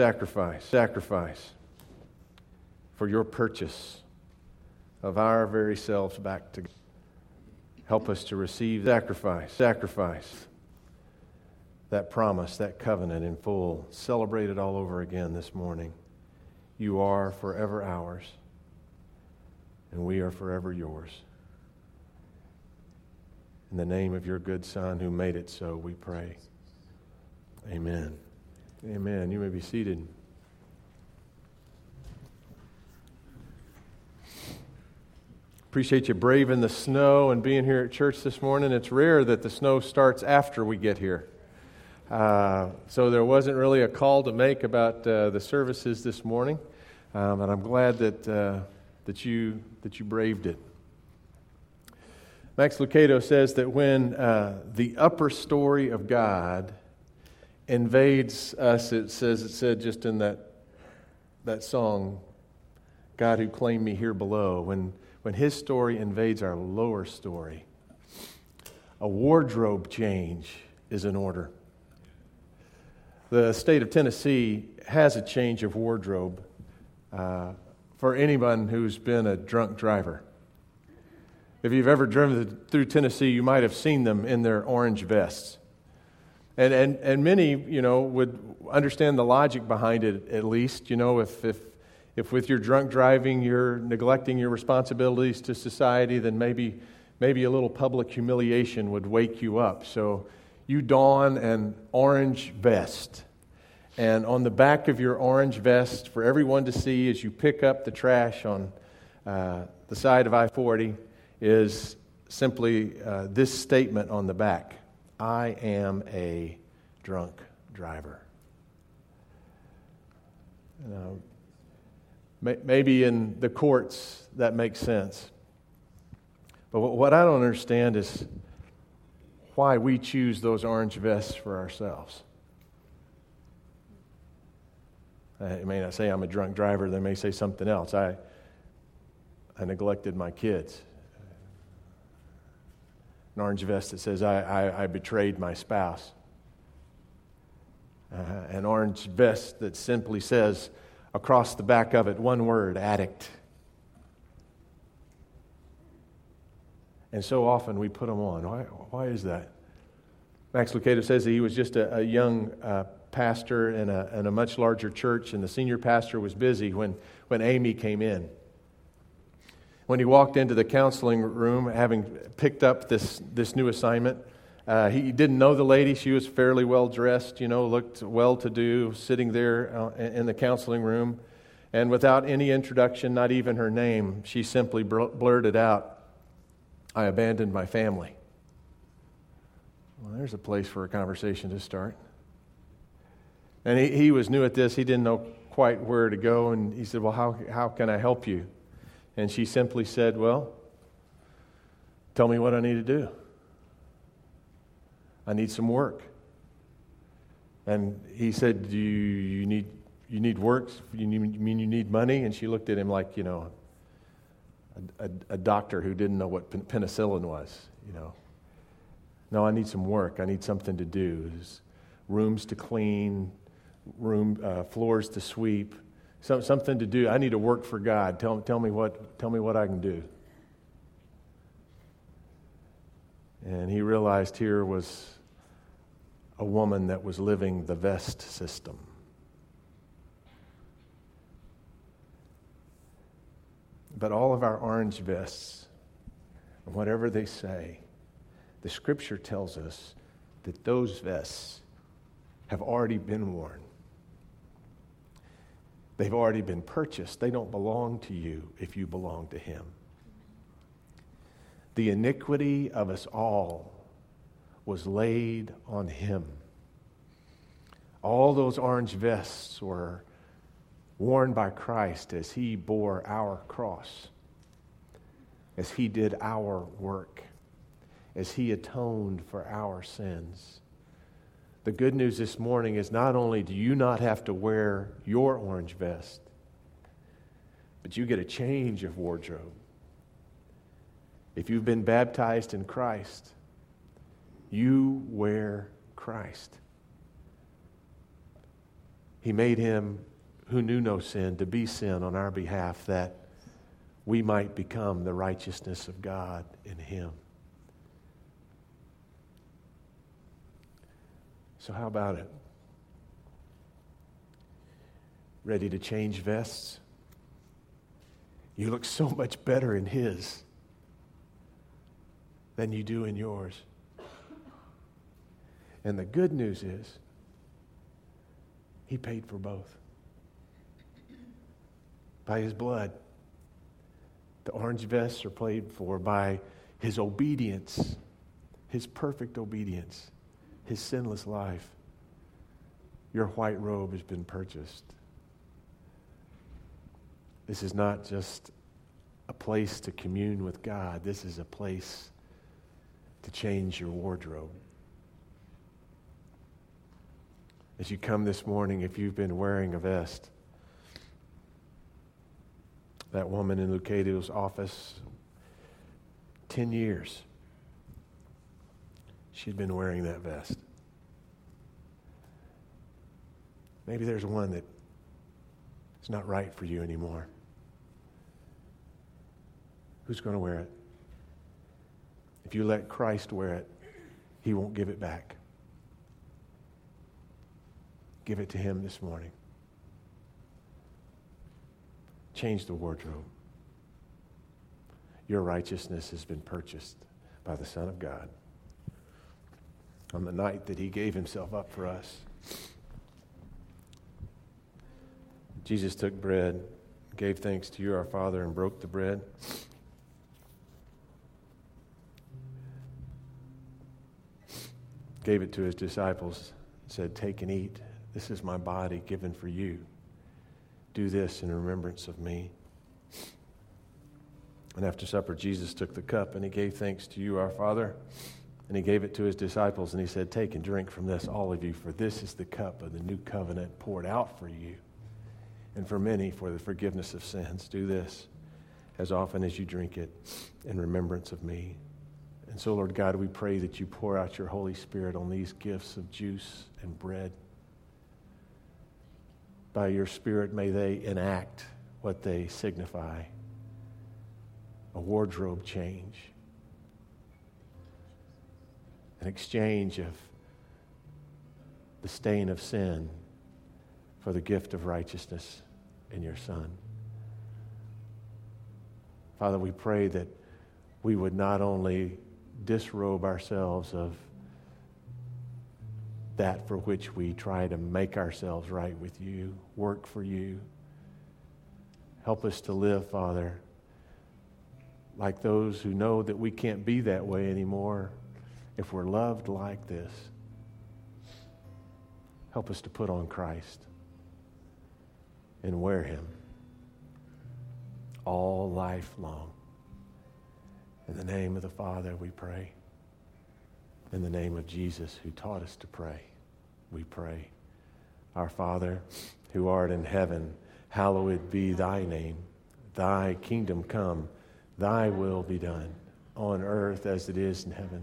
sacrifice, sacrifice for your purchase of our very selves back to God. Help us to receive sacrifice, sacrifice, that promise, that covenant in full. Celebrate it all over again this morning. You are forever ours, and we are forever yours. In the name of your good Son who made it so, we pray. Amen. Amen. You may be seated. Appreciate you braving the snow and being here at church this morning. It's rare that the snow starts after we get here. Uh, so there wasn't really a call to make about uh, the services this morning, um, and I'm glad that, uh, that, you, that you braved it. Max Lucado says that when uh, the upper story of God invades us, it says it said just in that, that song, God who claimed me here below, when, when his story invades our lower story, a wardrobe change is in order. The state of Tennessee has a change of wardrobe uh, for anyone who's been a drunk driver. If you've ever driven through Tennessee, you might have seen them in their orange vests. And, and, and many, you know, would understand the logic behind it at least. You know, if, if, if with your drunk driving you're neglecting your responsibilities to society, then maybe, maybe a little public humiliation would wake you up. So you don an orange vest. And on the back of your orange vest, for everyone to see as you pick up the trash on uh, the side of I 40, is simply uh, this statement on the back I am a drunk driver. Maybe in the courts that makes sense. But what I don't understand is why we choose those orange vests for ourselves. They may not say I'm a drunk driver, they may say something else. I, I neglected my kids an orange vest that says, I, I, I betrayed my spouse. Uh, an orange vest that simply says, across the back of it, one word addict. And so often we put them on. Why, why is that? Max Lucado says that he was just a, a young uh, pastor in a, in a much larger church, and the senior pastor was busy when, when Amy came in when he walked into the counseling room, having picked up this, this new assignment, uh, he didn't know the lady. She was fairly well dressed, you know, looked well to do, sitting there uh, in the counseling room. And without any introduction, not even her name, she simply blurted out, I abandoned my family. Well, there's a place for a conversation to start. And he, he was new at this. He didn't know quite where to go. And he said, Well, how, how can I help you? And she simply said, Well, tell me what I need to do. I need some work. And he said, Do you, you need, you need work? You, need, you mean you need money? And she looked at him like, you know, a, a, a doctor who didn't know what penicillin was, you know. No, I need some work. I need something to do. There's rooms to clean, room, uh, floors to sweep, some, something to do. I need to work for God. Tell, tell, me what, tell me what I can do. And he realized here was a woman that was living the vest system. But all of our orange vests, whatever they say, the scripture tells us that those vests have already been worn. They've already been purchased. They don't belong to you if you belong to Him. The iniquity of us all was laid on Him. All those orange vests were worn by Christ as He bore our cross, as He did our work, as He atoned for our sins. The good news this morning is not only do you not have to wear your orange vest, but you get a change of wardrobe. If you've been baptized in Christ, you wear Christ. He made him who knew no sin to be sin on our behalf that we might become the righteousness of God in him. So, how about it? Ready to change vests? You look so much better in his than you do in yours. And the good news is, he paid for both. By his blood, the orange vests are paid for by his obedience, his perfect obedience, his sinless life. Your white robe has been purchased. This is not just a place to commune with God, this is a place to change your wardrobe. As you come this morning, if you've been wearing a vest, that woman in Lucado's office, 10 years, she'd been wearing that vest. Maybe there's one that is not right for you anymore. Who's going to wear it? If you let Christ wear it, he won't give it back. Give it to him this morning. Change the wardrobe. Your righteousness has been purchased by the Son of God on the night that he gave himself up for us. Jesus took bread, gave thanks to you, our Father, and broke the bread. gave it to his disciples, said, Take and eat. This is my body given for you. Do this in remembrance of me. And after supper, Jesus took the cup and he gave thanks to you, our Father. And he gave it to his disciples and he said, Take and drink from this, all of you, for this is the cup of the new covenant poured out for you and for many for the forgiveness of sins. Do this as often as you drink it in remembrance of me. And so, Lord God, we pray that you pour out your Holy Spirit on these gifts of juice and bread. By your Spirit, may they enact what they signify a wardrobe change, an exchange of the stain of sin for the gift of righteousness in your Son. Father, we pray that we would not only disrobe ourselves of that for which we try to make ourselves right with you, work for you. Help us to live, Father, like those who know that we can't be that way anymore if we're loved like this. Help us to put on Christ and wear him all life long. In the name of the Father, we pray. In the name of Jesus, who taught us to pray, we pray. Our Father, who art in heaven, hallowed be thy name. Thy kingdom come, thy will be done, on earth as it is in heaven.